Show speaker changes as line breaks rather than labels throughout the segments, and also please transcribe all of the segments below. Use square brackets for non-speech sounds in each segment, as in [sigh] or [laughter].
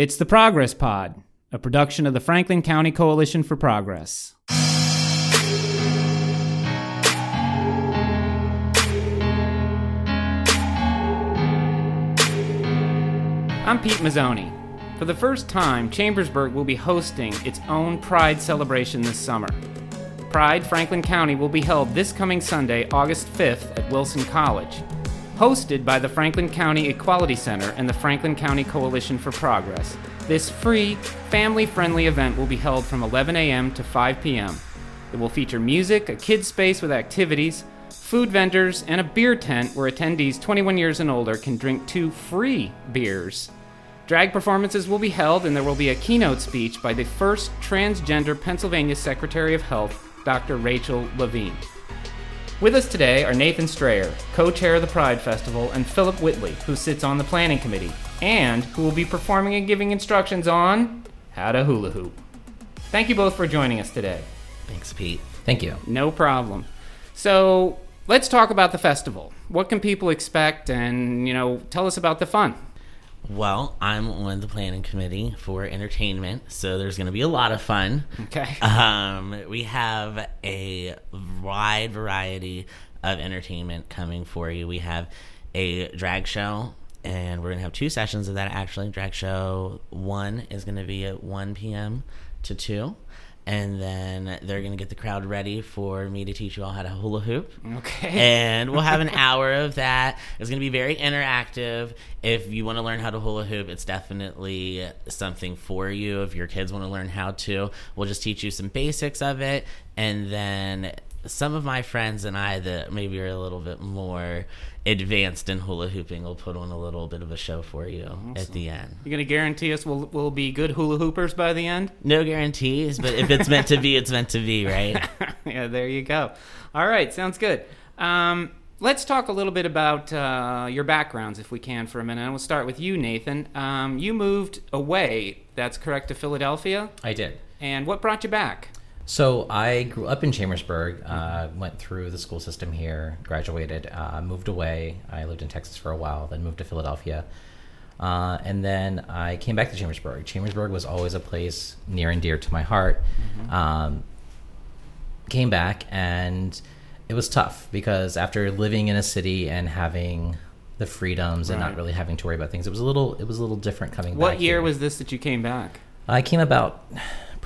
It's the Progress Pod, a production of the Franklin County Coalition for Progress. I'm Pete Mazzoni. For the first time, Chambersburg will be hosting its own Pride celebration this summer. Pride Franklin County will be held this coming Sunday, August 5th at Wilson College. Hosted by the Franklin County Equality Center and the Franklin County Coalition for Progress, this free, family friendly event will be held from 11 a.m. to 5 p.m. It will feature music, a kids' space with activities, food vendors, and a beer tent where attendees 21 years and older can drink two free beers. Drag performances will be held, and there will be a keynote speech by the first transgender Pennsylvania Secretary of Health, Dr. Rachel Levine. With us today are Nathan Strayer, co chair of the Pride Festival, and Philip Whitley, who sits on the planning committee, and who will be performing and giving instructions on how to hula hoop. Thank you both for joining us today.
Thanks, Pete.
Thank you.
No problem. So let's talk about the festival. What can people expect, and you know, tell us about the fun.
Well, I'm on the planning committee for entertainment, so there's going to be a lot of fun.
Okay. [laughs]
Um, we have a wide variety of entertainment coming for you. We have a drag show, and we're going to have two sessions of that actually. Drag show one is going to be at 1 p.m. to 2 and then they're to get the crowd ready for me to teach you all how to hula hoop.
Okay.
And we'll have an [laughs] hour of that. It's to be very interactive. If you want to learn how to hula hoop, it's definitely something for you. If your kids want to learn how to, we'll just teach you some basics of it. And then some of my friends and I that maybe are a little bit more advanced in hula hooping will put on a little bit of a show for you awesome. at the end.
You're going to guarantee us we'll, we'll be good hula hoopers by the end?
No guarantees, but if it's meant to be, it's meant to be, right? [laughs]
yeah, there you go. All right, sounds good. Um, let's talk a little bit about uh, your backgrounds, if we can, for a minute. And we'll start with you, Nathan. Um, you moved away, that's correct, to Philadelphia?
I did.
And what brought you back?
So I grew up in Chambersburg, uh, went through the school system here, graduated, uh, moved away. I lived in Texas for a while, then moved to Philadelphia. Uh, and then I came back to Chambersburg. Chambersburg was always a place near and dear to my heart. Mm-hmm. Um, came back, and it was tough because after living in a city and having the freedoms right. and not really having to worry about things, it was a little it was a little different coming
what
back.
What year
here.
was this that you came back?
I came about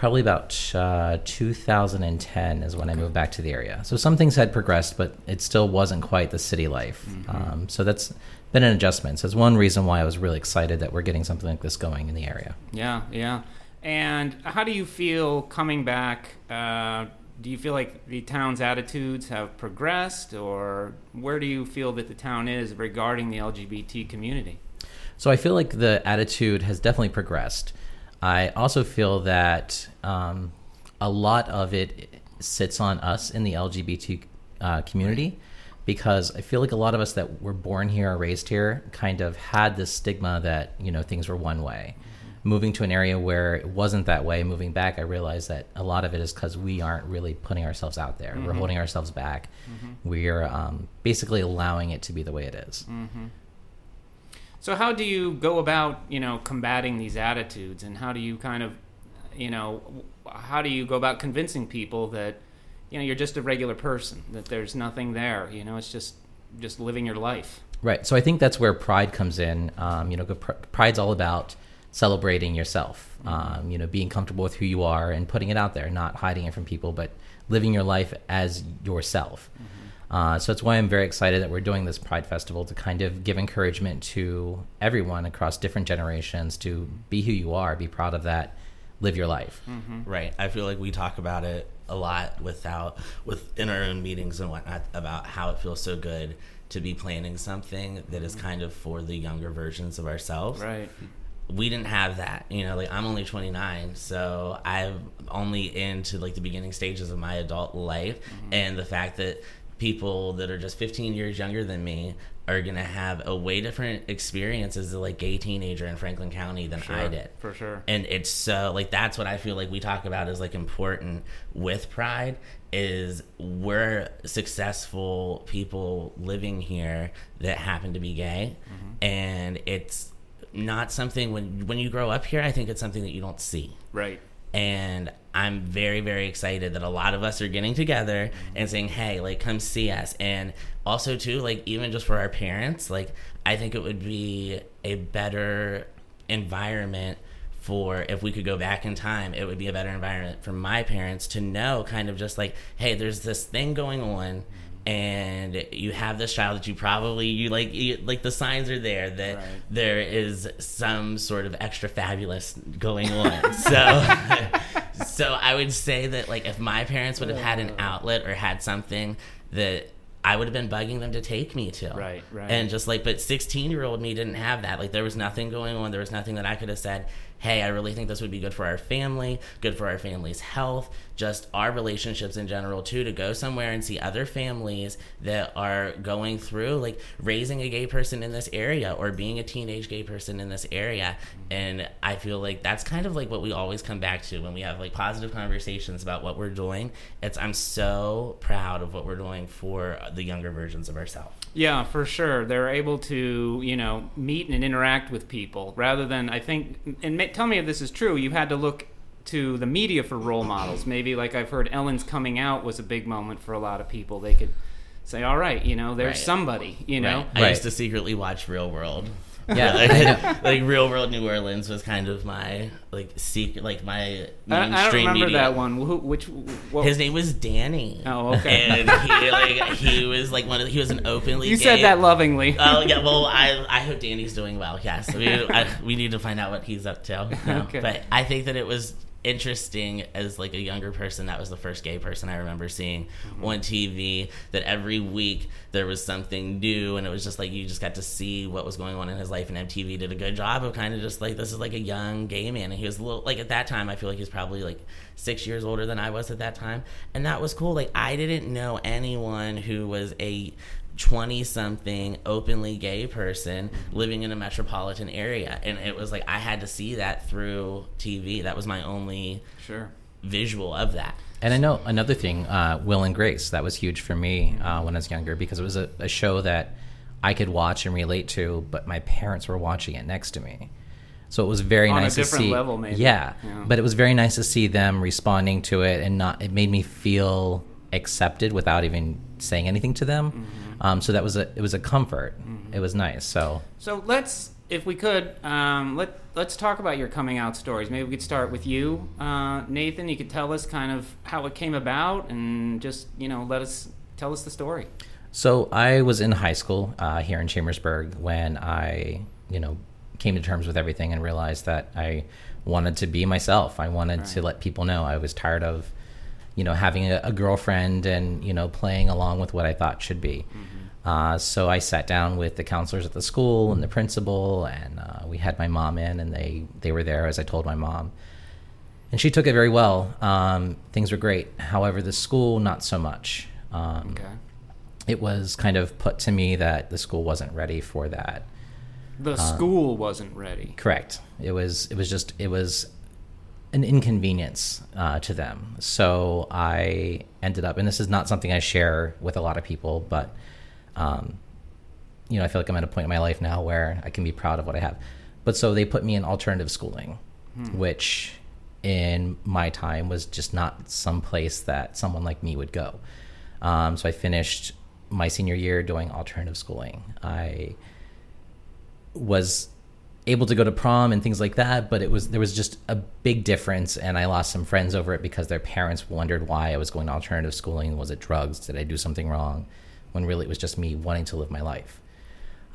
probably about uh, 2010 is when I moved back to the area. So some things had progressed, but it still wasn't quite the city life. Mm-hmm. Um, so that's been an adjustment. So that's one reason why I was really excited that we're getting something like this going in the area.
Yeah, yeah. And how do you feel coming back? Uh, do you feel like the town's attitudes have progressed, or where do you feel that the town is regarding the LGBT community?
So I feel like the attitude has definitely progressed. I also feel that um, a lot of it sits on us in the LGBT uh, community because I feel like a lot of us that were born here or raised here kind of had this stigma that you know things were one way. Mm-hmm. Moving to an area where it wasn't that way, moving back, I realized that a lot of it is because we aren't really putting ourselves out there. Mm-hmm. We're holding ourselves back. Mm-hmm. We're um, basically allowing it to be the way it is.
So how do you go about, you know, combating these attitudes, and how do you kind of, you know, how do you go about convincing people that, you know, you're just a regular person, that there's nothing there, you know, it's just just living your life.
Right. So I think that's where pride comes in. Um, you know, pride's all about celebrating yourself. Mm-hmm. Um, you know, being comfortable with who you are and putting it out there, not hiding it from people, but living your life as yourself. Mm-hmm. Uh, so that's why I'm very excited that we're doing this Pride Festival to kind of give encouragement to everyone across different generations to be who you are, be proud of that, live your life.
Mm-hmm. Right. I feel like we talk about it a lot without within our own meetings and whatnot about how it feels so good to be planning something that is kind of for the younger versions of ourselves.
Right
we didn't have that you know like i'm only 29 so i'm only into like the beginning stages of my adult life mm-hmm. and the fact that people that are just 15 years younger than me are going to have a way different experience as a like gay teenager in Franklin County than
sure,
I did.
For sure.
And it's so like that's what I feel like we talk about is like important with pride is we're successful people living here that happen to be gay mm-hmm. and it's not something when when you grow up here. I think it's something that you don't see
Right.
And I'm very very excited that a lot of us are getting together and saying hey like come see us. And also too like even just for our parents like I think it would be a better environment for if we could go back in time it would be a better environment for my parents to know kind of just like hey there's this thing going on and you have this child that you probably you like you, like the signs are there that
Right.
there is some sort of extra fabulous going on [laughs] so [laughs] so I would say that like if my parents would have had an outlet or had something that I would have been bugging them to take me to.
Right, right.
And just like but 16 year old me didn't have that. Like there was nothing going on. There was nothing that I could have said, "Hey, I really think this would be good for our family, good for our family's health, just our relationships in general too to go somewhere and see other families that are going through like raising a gay person in this area or being a teenage gay person in this area." And I feel like that's kind of like what we always come back to when we have like positive conversations about what we're doing. It's I'm so proud of what we're doing for the younger versions of ourselves.
Yeah, for sure. They're able to, you know, meet and interact with people rather than, I think, and ma- tell me if this is true, you had to look to the media for role models. Maybe, like I've heard, Ellen's coming out was a big moment for a lot of people. They could say, all right, you know, there's
Right.
somebody, you know?
Right. I
Right.
used to secretly watch Real World. [laughs]
Yeah,
like, [laughs] like Real World New Orleans was kind of my like secret, like my
I,
mainstream
I don't remember
media.
that one. Who, which, what,
His name was Danny.
Oh, okay.
And he like he was like one of the, he was an openly.
you
gay-
said that lovingly.
Oh yeah, [laughs] well I I hope Danny's doing well. Yes, we I, we need to find out what he's up to. No,
Okay.
But I think that it was interesting as like a younger person. That was the first gay person I remember seeing
Mm-hmm.
on TV. That every week there was something new, and it was just like you just got to see what was going on in his life. And MTV did a good job of kind of just like this is like a young gay man, and he was a little like at that time. I feel like he was probably like six years older than I was at that time, and that was cool. Like I didn't know anyone who was a 20 something openly gay person living in a metropolitan area and it was like I had to see that through TV that was my only
sure.
visual of that
And I know another thing, uh, Will and Grace, that was huge for me uh, when I was younger because it was a, a show that I could watch and relate to, but my parents were watching it next to me. So it was very
On a
nice to see.
level, maybe.
Yeah,
Yeah.
but it was very nice to see them responding to it, and not. It made me feel accepted without even saying anything to them.
Mm-hmm.
Um, so that was a it was a comfort. It was nice. So
So let's, if we could, um, let let's talk about your coming out stories. Maybe we could start with you, uh, Nathan. You could tell us kind of how it came about, and just you know, let us tell us the story.
So I was in high school uh, here in Chambersburg when I, you know, came to terms with everything and realized that I wanted to be myself. I wanted to let people know I was tired of, you know, having a, a girlfriend and you know playing along with what I thought should be. Uh, so I sat down with the counselors at the school and the principal, and uh, we had my mom in, and they they were there as I told my mom and she took it very well. Um, things were great. However, the school not so much. Um,
Okay.
It was kind of put to me that the school wasn't ready for that.
The school wasn't ready.
Correct. It was. It was just. It was an inconvenience uh, to them. So I ended up, and this is not something I share with a lot of people, but um, you know, I feel like I'm at a point in my life now where I can be proud of what I have. But so they put me in alternative schooling, which in my time was just not some place that someone like me would go. Um, so I finished my senior year doing alternative schooling. I was able to go to prom and things like that, but it was there was just a big difference, and I lost some friends over it because their parents wondered why I was going to alternative schooling. Was it drugs? Did I do something wrong? When really it was just me wanting to live my life.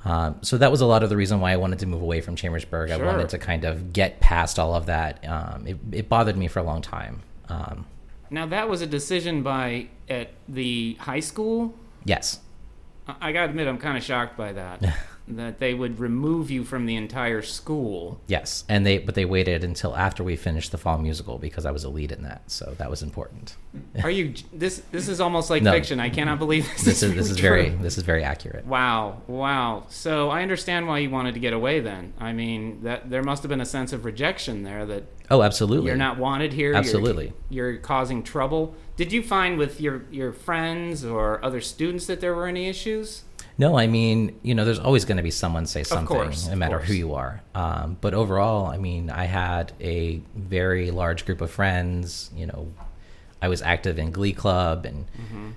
Um, so that was a lot of the reason why I wanted to move away from Chambersburg. I wanted to kind of get past all of that. Um, it, it bothered me for a long time. Um,
Now that was a decision by at the high school.
yes.
I- I gotta admit, I'm kind of shocked by that. [laughs] that they would remove you from the entire school.
Yes, and they but they waited until after we finished the fall musical because I was a lead in that, so that was important. [laughs]
Are you this? This is almost like
No.
fiction. I cannot believe this.
This is
is
this is
true.
very this is very accurate.
Wow, wow. So I understand why you wanted to get away. Then I mean that there must have been a sense of rejection there that
Oh, absolutely.
you're not wanted here. you're-
Absolutely.
you're, causing trouble. Did you find with your your friends or other students that there were any issues?
No, I mean, you know, there's always going to be someone say something,
course,
no matter
course.
who you are. Um, but overall, I mean, I had a very large group of friends. You know, I was active in Glee Club and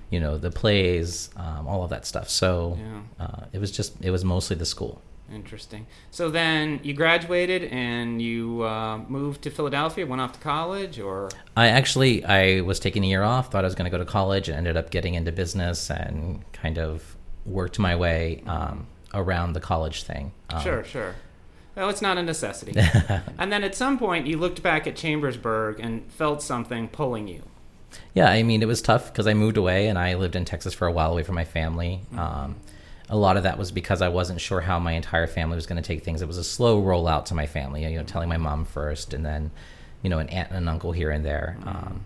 you know the plays, um, all of that stuff. So
Yeah.
uh, it was just it was mostly the school.
Interesting. So then you graduated and you uh, moved to Philadelphia, went off to college, or
I actually I was taking a year off, thought I was going to go to college, and ended up getting into business and kind of worked my way um, around the college thing. Um,
sure, sure. Well, it's not a necessity. [laughs] and then at some point, you looked back at Chambersburg and felt something pulling you.
Yeah, I mean, it was tough because I moved away and I lived in Texas for a while away from my family. Um, a lot of that was because I wasn't sure how my entire family was going to take things. It was a slow rollout to my family, you know, telling my mom first and then, you know, an aunt and an uncle here and there. Um,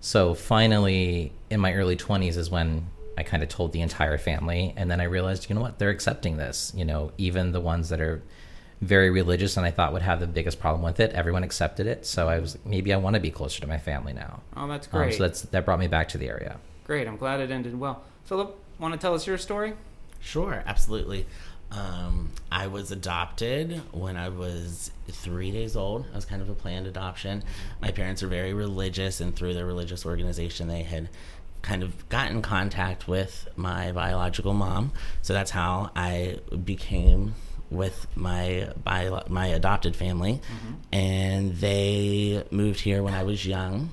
so finally, in my early 20s is when I kind of told the entire family. And then I realized, you know what, they're accepting this. You know, even the ones that are very religious and I thought would have the biggest problem with it, everyone accepted it. So I was, like, maybe I want to be closer to my family now.
Oh, that's
Um,
great.
so that's that brought me back to the area.
great. I'm glad it ended well. Philip, want to tell us your story?
Sure, absolutely. Um, I was adopted when I was three days old. I was kind of a planned adoption. My parents are very religious, and through their religious organization, they had kind of got in contact with my biological mom. So that's how I became with my bio- my adopted family, mm-hmm. and they moved here when I was young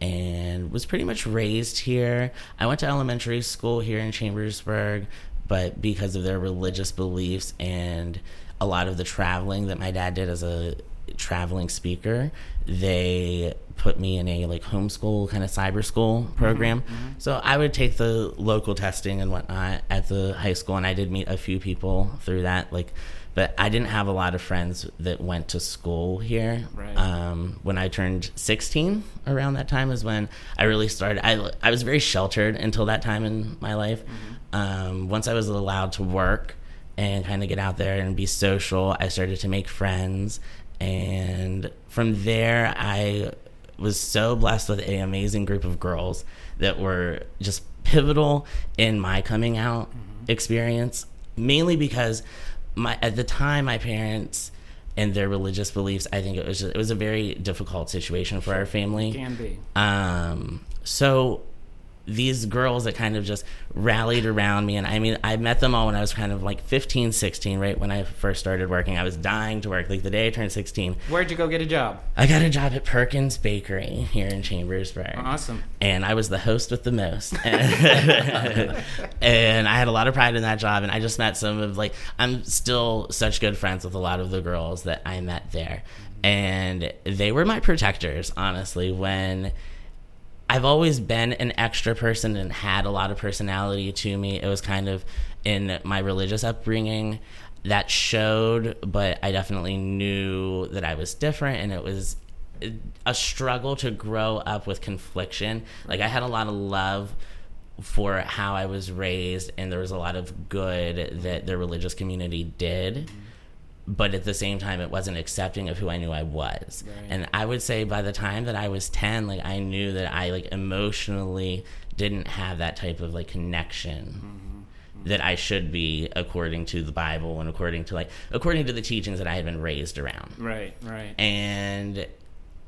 and was pretty much raised here. I went to elementary school here in Chambersburg, but because of their religious beliefs and a lot of the traveling that my dad did as a traveling speaker, they put me in a like homeschool kind of cyber school program. So I would take the local testing and whatnot at the high school, and I did meet a few people through that. Like, but I didn't have a lot of friends that went to school here.
Right.
Um, when I turned 16, around that time is when I really started. I, I was very sheltered until that time in my life. Um, once I was allowed to work and kind of get out there and be social, I started to make friends. And from there, I was so blessed with an amazing group of girls that were just pivotal in my coming out experience, mainly because my at the time my parents and their religious beliefs, I think it was just, it was a very difficult situation for our family.
Can be.
Um, so these girls that kind of just rallied around me and I mean I met them all when I was kind of like 15 16 right when I first started working I was dying to work like the day I turned 16
Where'd you go get a job?
I got a job at Perkins Bakery here in Chambersburg
Awesome.
and I was the host with the most. [laughs] and I had a lot of pride in that job. And I just met some of like I'm still such good friends with a lot of the girls that I met there, and they were my protectors. Honestly, when I've always been an extra person and had a lot of personality to me. It was kind of in my religious upbringing that showed, but I definitely knew that I was different and it was a struggle to grow up with confliction. Like I had a lot of love for how I was raised and there was a lot of good that the religious community did but at the same time it wasn't accepting of who I knew I was.
Right.
And I would say by the time that I was 10 like I knew that I like emotionally didn't have that type of like connection that I should be according to the Bible and according to like according to the teachings that I had been raised around.
Right, right.
And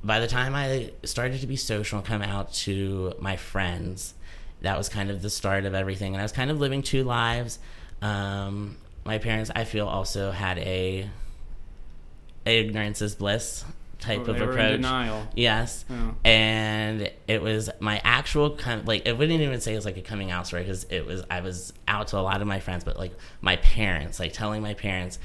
by the time I started to be social and come out to my friends, that was kind of the start of everything. And I was kind of living two lives. Um, my parents, I feel, also had a, ignorance is bliss type
Oh,
of
they were in
approach.
denial.
Yes.
Oh.
And it was my actual like it wouldn't even say it was like a coming out story because it was I was out to a lot of my friends, but like my parents, like telling my parents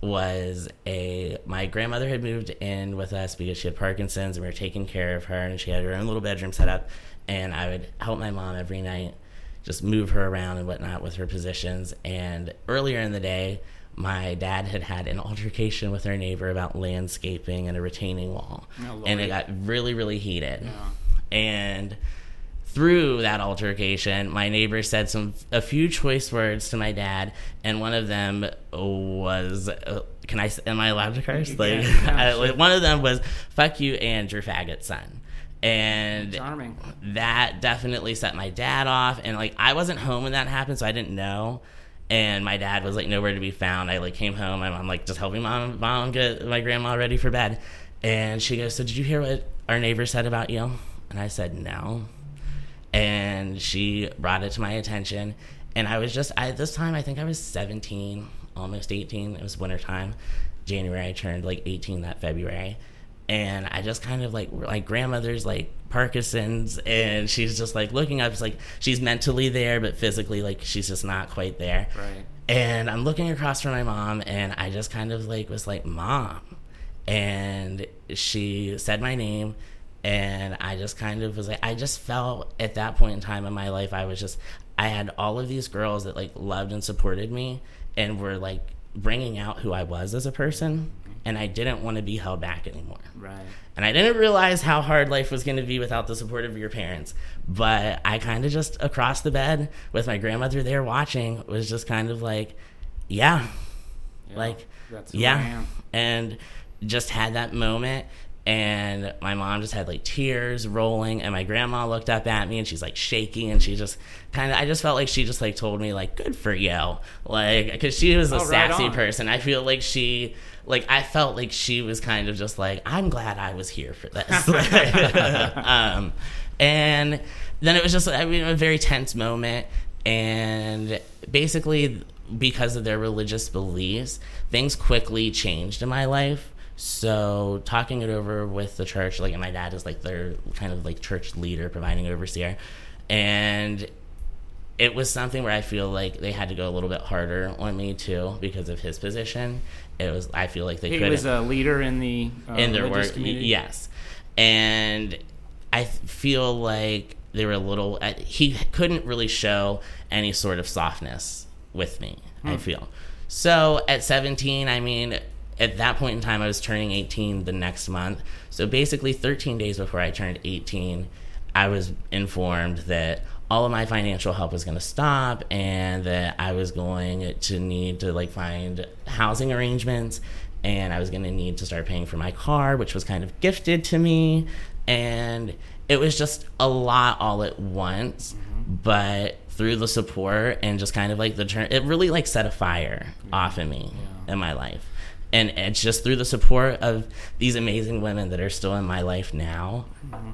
was a my grandmother had moved in with us because she had Parkinson's and we were taking care of her and she had her own little bedroom set up and I would help my mom every night just move her around and whatnot with her positions. And earlier in the day my dad had had an altercation with our neighbor about landscaping and a retaining wall.
Oh,
and it got really really heated. And through that altercation my neighbor said some a few choice words to my dad. And one of them was uh, can I? am i allowed to curse? Like
yeah, [laughs] sure.
one of them was fuck you and your faggot son and
Charming.
that definitely set my dad off and like i wasn't home when that happened so i didn't know and my dad was like nowhere to be found. I like came home. I'm, I'm like just helping mom, mom get my grandma ready for bed, and she goes, "So did you hear what our neighbor said about you?" And I said, "No," and she brought it to my attention, and I was just at this time I think I was 17, almost 18. It was wintertime. January I turned like 18 that February and I just kind of like like grandmother's like Parkinson's, and she's just like looking up. It's like she's mentally there, but physically like she's just not quite there.
Right.
And I'm looking across from my mom, and I just kind of like was like, "Mom," and she said my name, and I just kind of was like, I just felt at that point in time in my life, I was just, I had all of these girls that like loved and supported me, and were like bringing out who I was as a person and I didn't want to be held back anymore.
Right.
And I didn't realize how hard life was going to be without the support of your parents. But I kind of just across the bed with my grandmother there watching was just kind of like, yeah,
Yeah,
like, yeah. And just had that moment. And my mom just had like tears rolling, and my grandma looked up at me and she's like shaking, and she just kind of, I just felt like she just like told me, like, good for you. Like, because she was a
Oh,
sassy
on.
person. I feel like she, like, I felt like she was kind of just like, I'm glad I was here for this. [laughs] [laughs] um, and then it was just, I mean, a very tense moment. And basically, because of their religious beliefs, things quickly changed in my life. So talking it over with the church, like and my dad is like their kind of like church leader, providing overseer, and it was something where I feel like they had to go a little bit harder on me too because of his position. It was I feel like they
He was a leader in the uh,
in their work.
community.
Yes, and I feel like they were a little. He couldn't really show any sort of softness with me. I feel so. At seventeen, I mean, at that point in time, I was turning eighteen the next month. So basically, thirteen days before I turned eighteen, I was informed that all of my financial help was going to stop and that I was going to need to like find housing arrangements and I was going to need to start paying for my car, which was kind of gifted to me. And it was just a lot all at once. Mm-hmm. But through the support and just kind of like the turn, it really like set a fire off in me in my life. And it's just through the support of these amazing women that are still in my life now mm-hmm.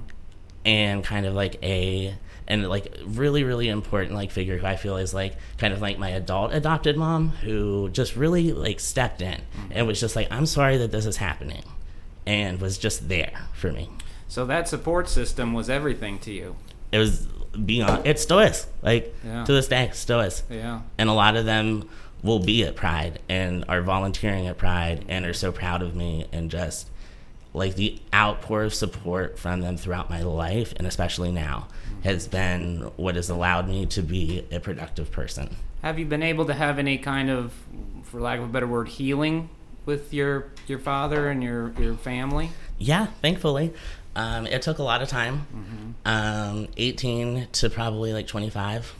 and kind of like a and like really really important like figure who I feel is like kind of like my adult adopted mom who just really like stepped in mm-hmm. and was just like I'm sorry that this is happening and was just there for me.
So that support system was everything to you.
It was beyond it still is like
Yeah.
to this day still is
Yeah.
and a lot of them will be at Pride and are volunteering at Pride and are so proud of me and just like the outpour of support from them throughout my life and especially now has been what has allowed me to be a productive person.
Have you been able to have any kind of, for lack of a better word, healing with your your father and your your family?
Yeah, thankfully. Um, it took a lot of time. Um, 18 to probably like 25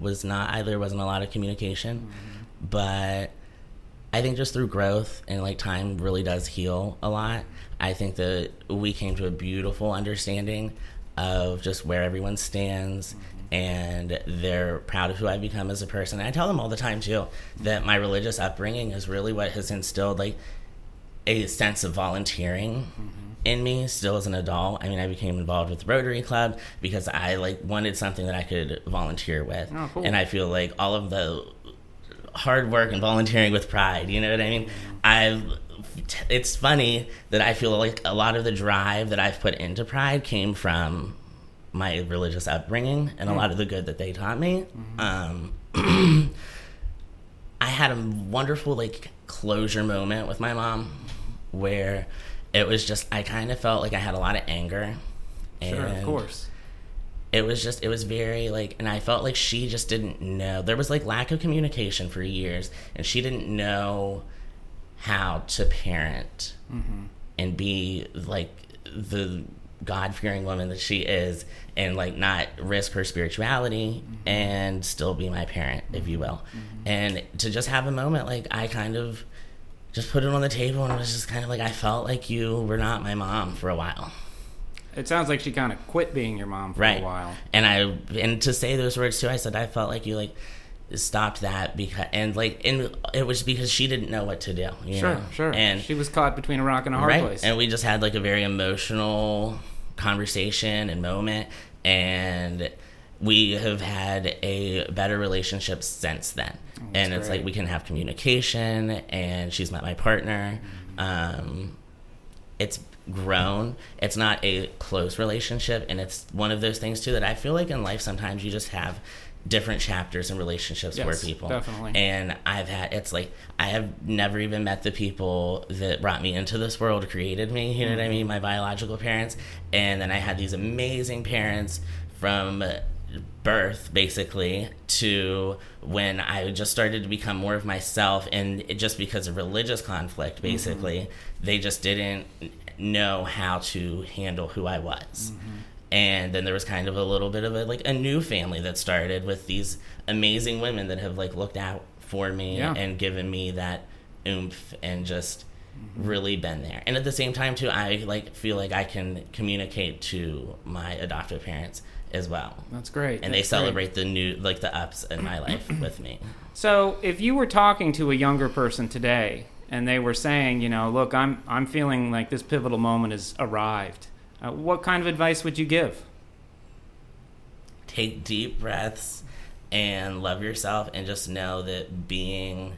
was not, I, there wasn't a lot of communication. But I think just through growth and like time really does heal a lot. I think that we came to a beautiful understanding of just where everyone stands and they're proud of who I've become as a person. And I tell them all the time too that my religious upbringing is really what has instilled like a sense of volunteering mm-hmm. in me still as an adult. I mean, I became involved with the Rotary Club because I like wanted something that I could volunteer with.
Oh, cool.
And I feel like all of the hard work and volunteering with pride, you know what I mean? I've it's funny that I feel like a lot of the drive that I've put into pride came from my religious upbringing and a lot of the good that they taught me. Um, [clears throat] I had a wonderful like closure moment with my mom where it was just I kind of felt like I had a lot of anger.
Sure, of course.
It was just it was very like and I felt like she just didn't know. There was like lack of communication for years and she didn't know how to parent mm-hmm. and be like the God fearing woman that she is and like not risk her spirituality mm-hmm. and still be my parent, if you will. Mm-hmm. And to just have a moment like I kind of just put it on the table and it was just kind of like I felt like you were not my mom for a while.
It sounds like she kind of quit being your mom for
Right.
a while.
And I and to say those words too, I said I felt like you like stopped that because and like and it was because she didn't know what to do. You
Sure,
know?
sure.
And
she was caught between a rock and a hard
right,
place.
and we just had like a very emotional conversation and moment, and we have had a better relationship since then. and it's
great.
like we can have communication, and she's met my partner. Um, it's grown. It's not a close relationship, and it's one of those things too that I feel like in life sometimes you just have different chapters and relationships for
Yes,
people.
definitely.
And I've had it's like I have never even met the people that brought me into this world, created me. You know what I mean? Mm-hmm. My biological parents, and then I had these amazing parents from birth basically to when I just started to become more of myself and it, just because of religious conflict mm-hmm. basically they just didn't know how to handle who I was mm-hmm. and then there was kind of a little bit of a like a new family that started with these amazing women that have like looked out for me
Yeah.
and given me that oomph and just mm-hmm. really been there and at the same time too i like feel like i can communicate to my adoptive parents as well
That's great.
and they
That's great.
celebrate the new like the ups in my life with me
So, if you were talking to a younger person today and they were saying, you know, look, I'm I'm feeling like this pivotal moment has arrived, uh, what kind of advice would you give?
take deep breaths and love yourself and just know that being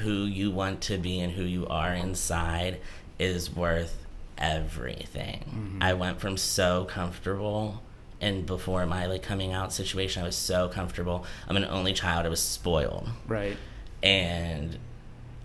who you want to be and who you are inside is worth everything. I went from so comfortable and before my like coming out situation I was so comfortable. I'm an only child. I was spoiled
Right.
and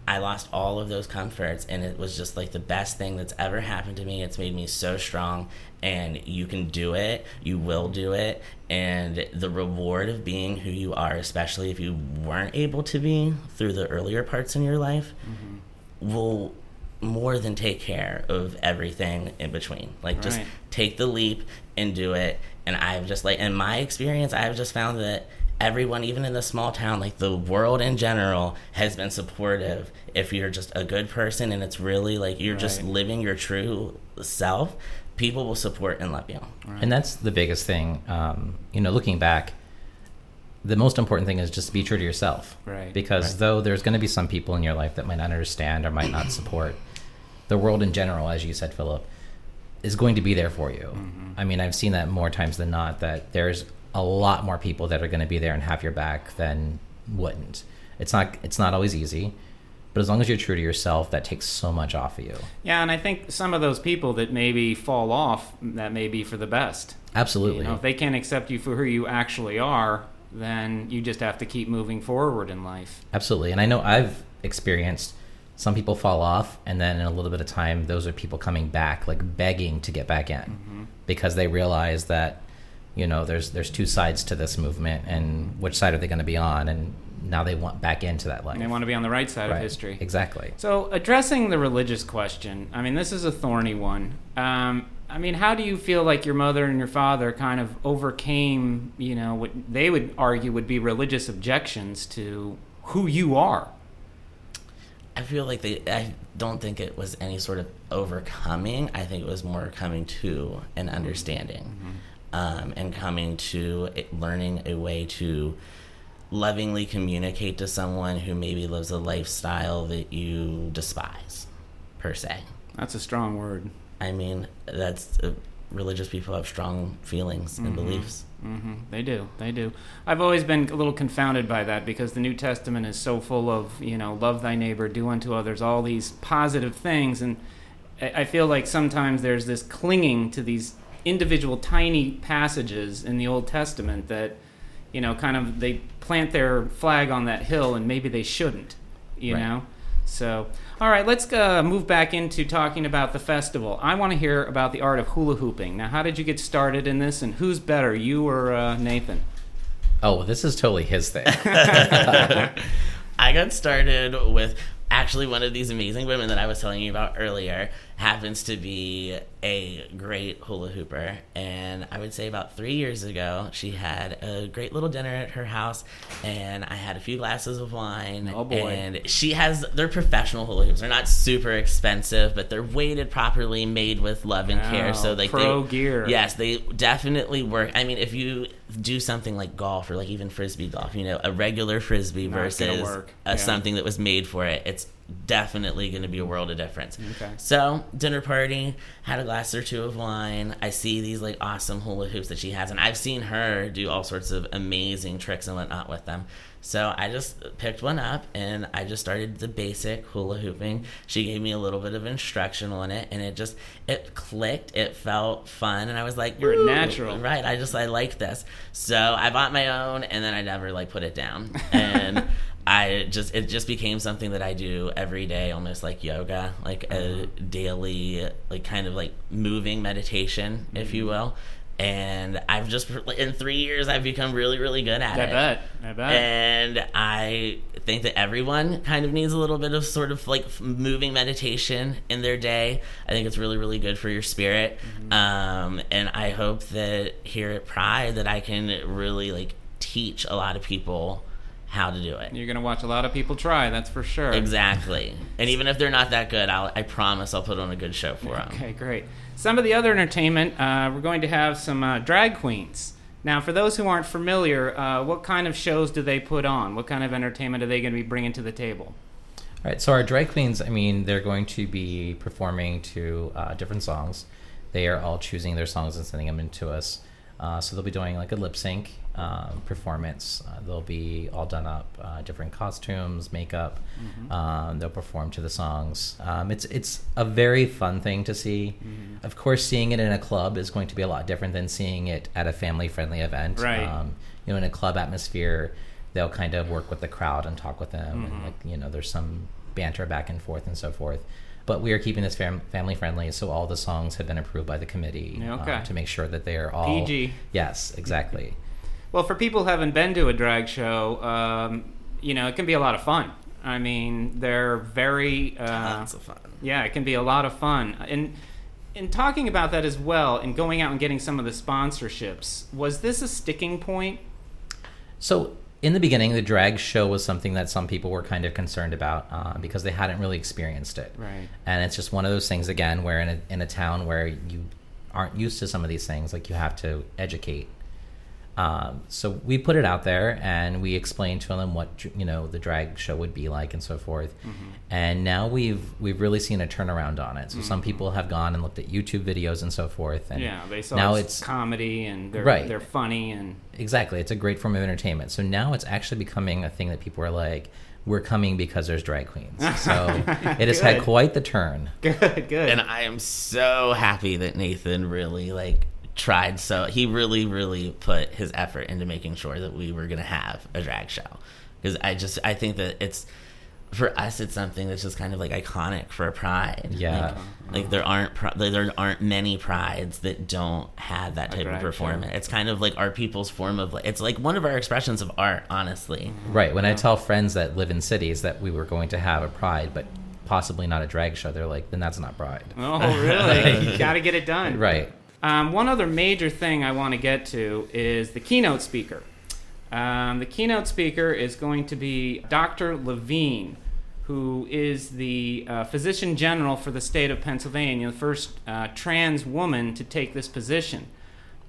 I lost all of those comforts, and it was just like the best thing that's ever happened to me. It's made me so strong, and you can do it. You will do it, and the reward of being who you are, especially if you weren't able to be through the earlier parts in your life, mm-hmm. will more than take care of everything in between. Like just
Right.
take the leap and do it. And I've just like in my experience, I've just found that everyone, even in the small town, like the world in general, has been supportive. If you're just a good person and it's really like you're just living your true self, people will support and love you.
And that's the biggest thing. Um, you know, looking back, the most important thing is just to be true to yourself.
Right.
Because though there's going to be some people in your life that might not understand or might not [clears throat] support, the world in general, as you said, Philip, is going to be there for you. I mean, I've seen that more times than not. That there's a lot more people that are going to be there and have your back than wouldn't. It's not. It's not always easy, but as long as you're true to yourself, that takes so much off of you.
Yeah, and I think some of those people that maybe fall off, that may be for the best.
Absolutely.
You know, if they can't accept you for who you actually are, then you just have to keep moving forward in life.
Absolutely. And I know I've experienced some people fall off, and then in a little bit of time, those are people coming back, like begging to get back in mm-hmm. because they realize that, you know, there's there's two sides to this movement, and which side are they going to be on? And now they want back into that life.
And they want to be on the right side
Right.
of history.
Exactly.
So, addressing the religious question, I mean, this is a thorny one. Um, I mean, how do you feel like your mother and your father kind of overcame, you know, what they would argue would be religious objections to who you are?
I feel like they. I don't think it was any sort of overcoming. I think it was more coming to an understanding, um, and coming to learning a way to lovingly communicate to someone who maybe lives a lifestyle that you despise, per se.
That's a strong word.
I mean, that's uh, religious people have strong feelings and beliefs.
hmm They do. They do. I've always been a little confounded by that because the New Testament is so full of, you know, love thy neighbor, do unto others, all these positive things. And I feel like sometimes there's this clinging to these individual tiny passages in the Old Testament that, you know, kind of they plant their flag on that hill and maybe they shouldn't, you
Right.
know? So, all right, let's uh, move back into talking about the festival. I want to hear about the art of hula hooping. Now, how did you get started in this, and who's better, you or uh, Nathan?
Oh, this is totally his thing. [laughs] [laughs]
I got started with actually one of these amazing women that I was telling you about earlier happens to be a great hula hooper. And I would say about three years ago, she had a great little dinner at her house, and I had a few glasses of wine.
Oh, boy.
And she has, they're professional hula hoops. They're not super expensive, but they're weighted properly, made with love and care. So, like,
pro
they,
gear.
Yes, they definitely work. I mean, if you do something like golf or like even frisbee golf, you know, a regular frisbee
Not
versus a,
Yeah.
something that was made for it, it's definitely going to be a world of difference.
Okay.
So, dinner party, had a glass or two of wine. I see these like awesome hula hoops that she has, and I've seen her do all sorts of amazing tricks and whatnot with them. So I just picked one up and I just started the basic hula hooping. She gave me a little bit of instruction on it, and it just it clicked. It felt fun, and I was like,
You're natural.
right? I just I like this. So I bought my own, and then I never like put it down, [laughs] and I just it just became something that I do every day, almost like yoga, like a mm-hmm. daily like kind of like moving meditation, if you mm-hmm. will. And I've just in three years I've become really really good at
I
it.
I bet. I bet.
And I think that everyone kind of needs a little bit of sort of like moving meditation in their day. I think it's really, really good for your spirit. Mm-hmm. Um, and I hope that here at Pride that I can really like teach a lot of people how to do it.
You're gonna watch a lot of people try. That's for sure.
Exactly. [laughs] And even if they're not that good, I'll, I promise I'll put on a good show for them.
Okay, great. Some of the other entertainment, uh, we're going to have some uh, drag queens. Now, for those who aren't familiar, uh, what kind of shows do they put on? What kind of entertainment are they going to be bringing to the table?
All right, so our drag queens, I mean, they're going to be performing to uh, different songs. They are all choosing their songs and sending them in to us. Uh, so they'll be doing like a lip sync um, performance. Uh, they'll be all done up, uh, different costumes, makeup. Um, they'll perform to the songs. Um, it's it's a very fun thing to see. Of course, seeing it in a club is going to be a lot different than seeing it at a family friendly event.
Right.
Um, you know, in a club atmosphere, they'll kind of work with the crowd and talk with them, and like you know, there's some banter back and forth and so forth. But we are keeping this fam- family friendly, so all the songs have been approved by the committee
Yeah,
uh,
okay.
to make sure that they are all
PG.
Yes, exactly.
Well, for people who haven't been to a drag show, um, you know, it can be a lot of fun. I mean, they're very. Uh,
Lots of fun.
Yeah, it can be a lot of fun. And in talking about that as well, and going out and getting some of the sponsorships, was this a sticking point?
So in the beginning, the drag show was something that some people were kind of concerned about uh, because they hadn't really experienced it.
Right.
And it's just one of those things again where in a, in a town where you aren't used to some of these things, like you have to educate. Um, so we put it out there and we explained to them what you know the drag show would be like and so forth. And now we've we've really seen a turnaround on it. So some people have gone and looked at YouTube videos and so forth. And
Yeah, they saw
now
it's,
it's
comedy and they're
Right.
they're funny and
Exactly. It's a great form of entertainment. So now it's actually becoming a thing that people are like, we're coming because there's drag queens. [laughs] So it has had quite the turn.
good, good.
and I am so happy that Nathan really like tried so he really really put his effort into making sure that we were going to have a drag show because I just I think that it's for us it's something that's just kind of like iconic for a pride
Yeah.
like, like there aren't pri- there aren't many prides that don't have that type
drag
of
show.
performance it's kind of like our people's form of like it's like one of our expressions of art honestly
Right. When I tell friends that live in cities that we were going to have a pride, but possibly not a drag show, they're like, then that's not pride.
oh, really? [laughs] you got to get it done.
Right.
Um, one other major thing I want to get to is the keynote speaker. Um, the keynote speaker is going to be Dr. Levine, who is the uh, physician general for the state of Pennsylvania, the first uh, trans woman to take this position.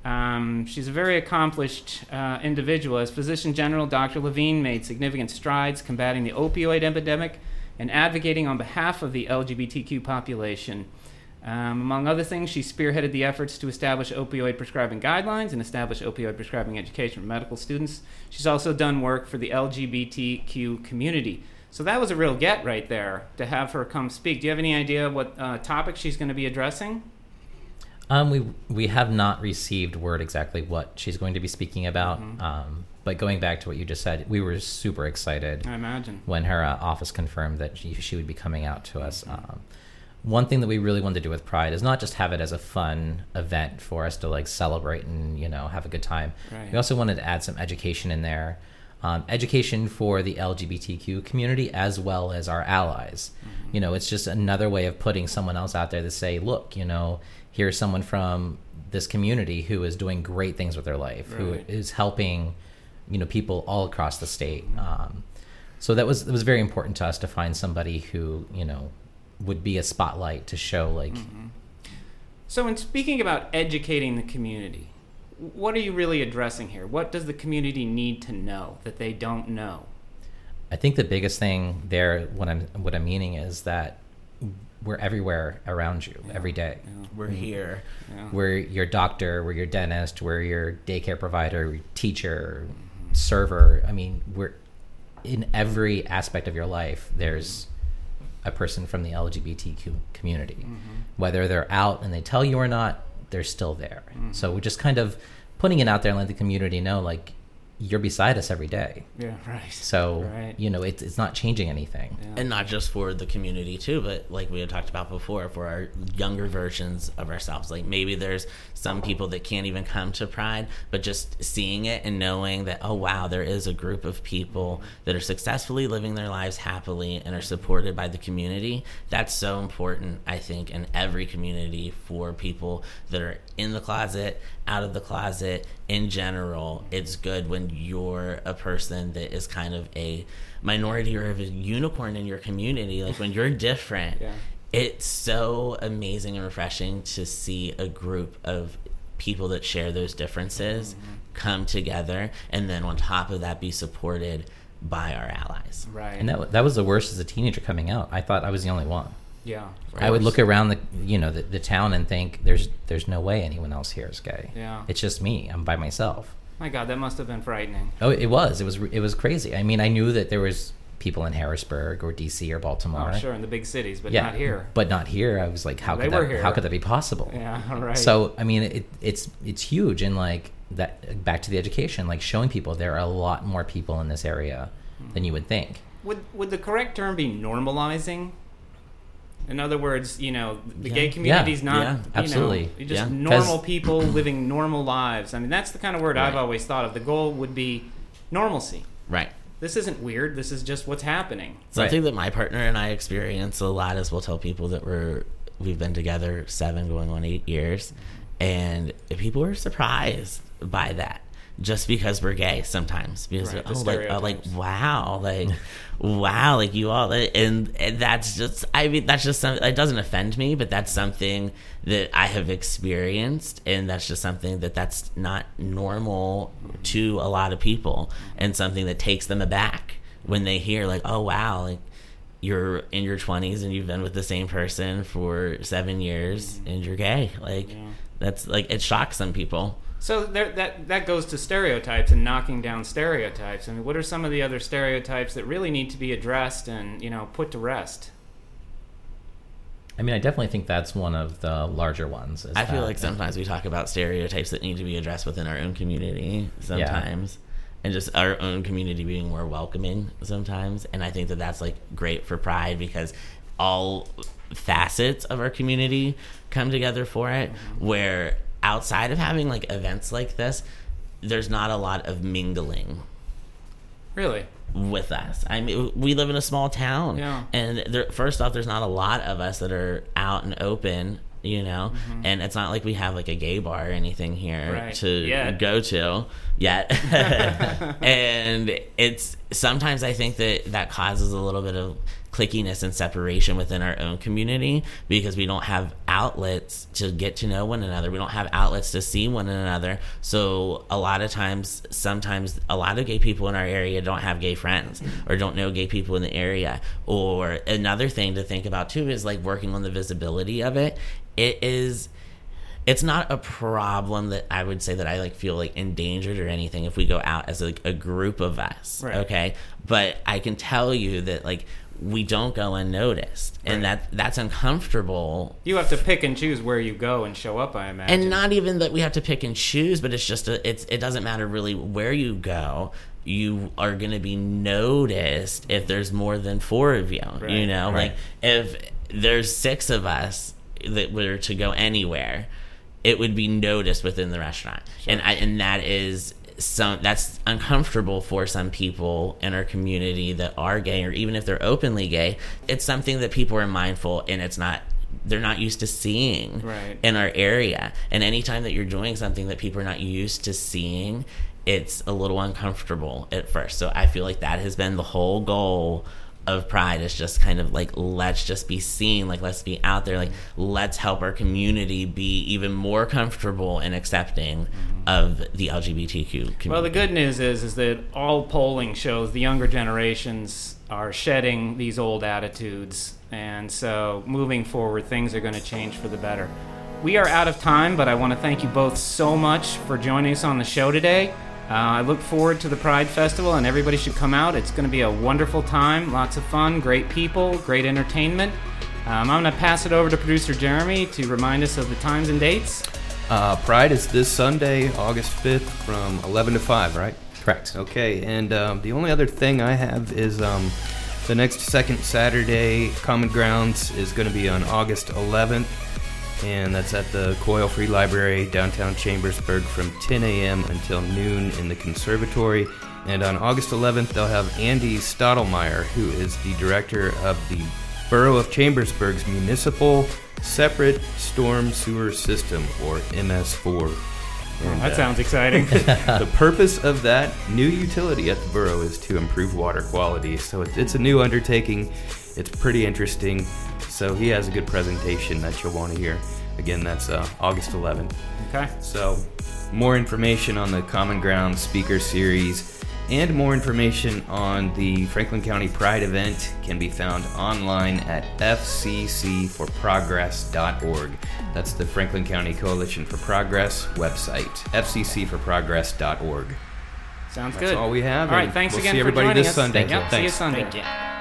Um, she's a very accomplished uh, individual. As physician general, Dr. Levine made significant strides combating the opioid epidemic and advocating on behalf of the LGBTQ population. Um, among other things, she spearheaded the efforts to establish opioid prescribing guidelines and establish opioid prescribing education for medical students. She's also done work for the LGBTQ community. So that was a real get right there to have her come speak. Do you have any idea what uh, topic she's going to be addressing?
Um, we we have not received word exactly what she's going to be speaking about. Um, but going back to what you just said, we were super excited
I imagine.
when her uh, office confirmed that she, she would be coming out to us. Um, one thing that we really wanted to do with Pride is not just have it as a fun event for us to like celebrate and you know have a good time.
Right.
We also wanted to add some education in there. um, education for the LGBTQ community as well as our allies.
Mm-hmm.
You know, it's just another way of putting someone else out there to say, look, you know, here's someone from this community who is doing great things with their life, who
Right.
is helping, you know, people all across the state. Um, so that was it was very important to us to find somebody who you know would be a spotlight to show like mm-hmm.
So, in speaking about educating the community, what are you really addressing here? What does the community need to know that they don't know?
I think the biggest thing there, what I'm what I'm meaning is that we're everywhere around you every day.
We're mm-hmm. here.
Yeah.
We're your doctor, we're your dentist, we're your daycare provider, your teacher, mm-hmm. server. I mean, we're in every aspect of your life. There's a person from the LGBTQ community, mm-hmm. whether they're out and they tell you or not, they're still there. Mm-hmm. So we're just kind of putting it out there and let the community know, like, you're beside us every day.
Yeah, [laughs] right.
So
Right.
you know, it's it's not changing anything.
Yeah.
and not just for the community too but like we had talked about before for our younger versions of ourselves like maybe there's some people that can't even come to pride but just seeing it and knowing that oh wow there is a group of people that are successfully living their lives happily and are supported by the community that's so important i think in every community for people that are in the closet out of the closet in general it's good when you're a person that is kind of a minority or of a unicorn in your community like when you're different [laughs]
Yeah.
it's so amazing and refreshing to see a group of people that share those differences
Mm-hmm.
come together and then on top of that be supported by our allies
Right.
And that that was the worst as a teenager coming out. I thought I was the only one.
yeah.
I would look around the you know the, the town and think there's there's no way anyone else here is gay.
Yeah.
It's just me. I'm by myself.
My God, that must have been frightening.
Oh, it was. It was it was crazy. I mean, I knew that there was people in Harrisburg or DC or Baltimore.
Oh, sure, in the big cities, but
yeah,
not here.
But not here. I was like, how
They
could that
here.
how could that be possible?
Yeah, [laughs] right.
So I mean, it, it's it's huge, and like that. Back to the education, like showing people there are a lot more people in this area hmm. than you would think.
Would would the correct term be normalizing? In other words, you know, the
Yeah.
gay community's
Yeah,
not
yeah,
you know,
absolutely.
you're just
Yeah.
normal
'Cause-
people living normal lives. I mean, that's the kind of word I've always thought of. The goal would be normalcy.
right
This isn't weird. This is just what's happening.
Something that my partner and I experience a lot is we'll tell people that we're we've been together seven going on eight years, and people are surprised by that just because we're gay sometimes because
Right,
oh like uh, like wow like [laughs] wow like you all and, and that's just I mean that's just something it doesn't offend me but that's something that I have experienced and that's just something that that's not normal to a lot of people and something that takes them aback when they hear like oh wow like you're in your 20s and you've been with the same person for seven years and you're gay. Like
Yeah.
that's like it shocks some people
So there, that that goes to stereotypes and knocking down stereotypes. I mean, what are some of the other stereotypes that really need to be addressed and you know put to rest?
I mean, I definitely think that's one of the larger ones. is
i feel like sometimes we talk about stereotypes that need to be addressed within our own community sometimes and just our own community being more welcoming sometimes and i think that that's like great for pride because all facets of our community come together for it mm-hmm. where outside of having like events like this there's not a lot of mingling
Really?
with us. I mean, we live in a small town,
Yeah.
and there, first off, there's not a lot of us that are out and open, you know, and it's not like we have like a gay bar or anything here
Mm-hmm. Right.
to
Yet.
go to yet. [laughs] [laughs] and it's sometimes I think that that causes a little bit of clickiness and separation within our own community because we don't have outlets to get to know one another. We don't have outlets to see one another. So a lot of times, sometimes a lot of gay people in our area don't have gay friends or don't know gay people in the area. Or another thing to think about too is like working on the visibility of it. It is it's not a problem that I would say that I like feel like endangered or anything if we go out as like a group of us.
Right.
Okay. But I can tell you that like we don't go unnoticed and that that's uncomfortable
You have to pick and choose where you go and show up. I imagine.
and not even that we have to pick and choose but it's just a, it's it doesn't matter really where you go you are going to be noticed if there's more than four of you you know
right.
like if there's six of us that were to go anywhere it would be noticed within the restaurant. And I, and that is some that's uncomfortable for some people in our community that are gay or even if they're openly gay it's something that people are mindful and it's not they're not used to seeing
Right.
in our area. And anytime that you're doing something that people are not used to seeing it's a little uncomfortable at first. So i feel like that has been the whole goal of pride is just kind of like let's just be seen like let's be out there like let's help our community be even more comfortable and accepting mm-hmm. of the lgbtq community
Well, the good news is is that all polling shows the younger generations are shedding these old attitudes, and so moving forward, things are going to change for the better. We are out of time, but I want to thank you both so much for joining us on the show today. Uh, I look forward to the Pride Festival, and everybody should come out. It's going to be a wonderful time, lots of fun, great people, great entertainment. Um, I'm going to pass it over to producer Jeremy to remind us of the times and dates.
Uh, Pride is this Sunday, August 5th from 11 to 5, right?
Correct.
Okay, and um, the only other thing I have is um, the next second Saturday, Common Grounds is going to be on August 11th, and that's at the Coyle Free Library, downtown Chambersburg, from 10 a.m. until noon in the conservatory. And on August 11th, they'll have Andy Stottlemyre, who is the director of the Borough of Chambersburg's Municipal Separate Storm Sewer System, or MS4. And,
That
uh,
sounds exciting. [laughs]
the purpose of that new utility at the borough is to improve water quality. So it's, it's a new undertaking. It's pretty interesting. So he has a good presentation that you'll want to hear. Again, that's uh, August 11th.
okay.
So more information on the Common Ground Speaker Series and more information on the Franklin County Pride event can be found online at fccforprogress.org. That's the Franklin County Coalition for Progress website, fccforprogress.org.
Sounds
That's
good.
That's all we have,
All right, thanks
we'll
again
see
for
everybody
joining
this
us.
Sunday.
Yep, see you Sunday.
Thank you.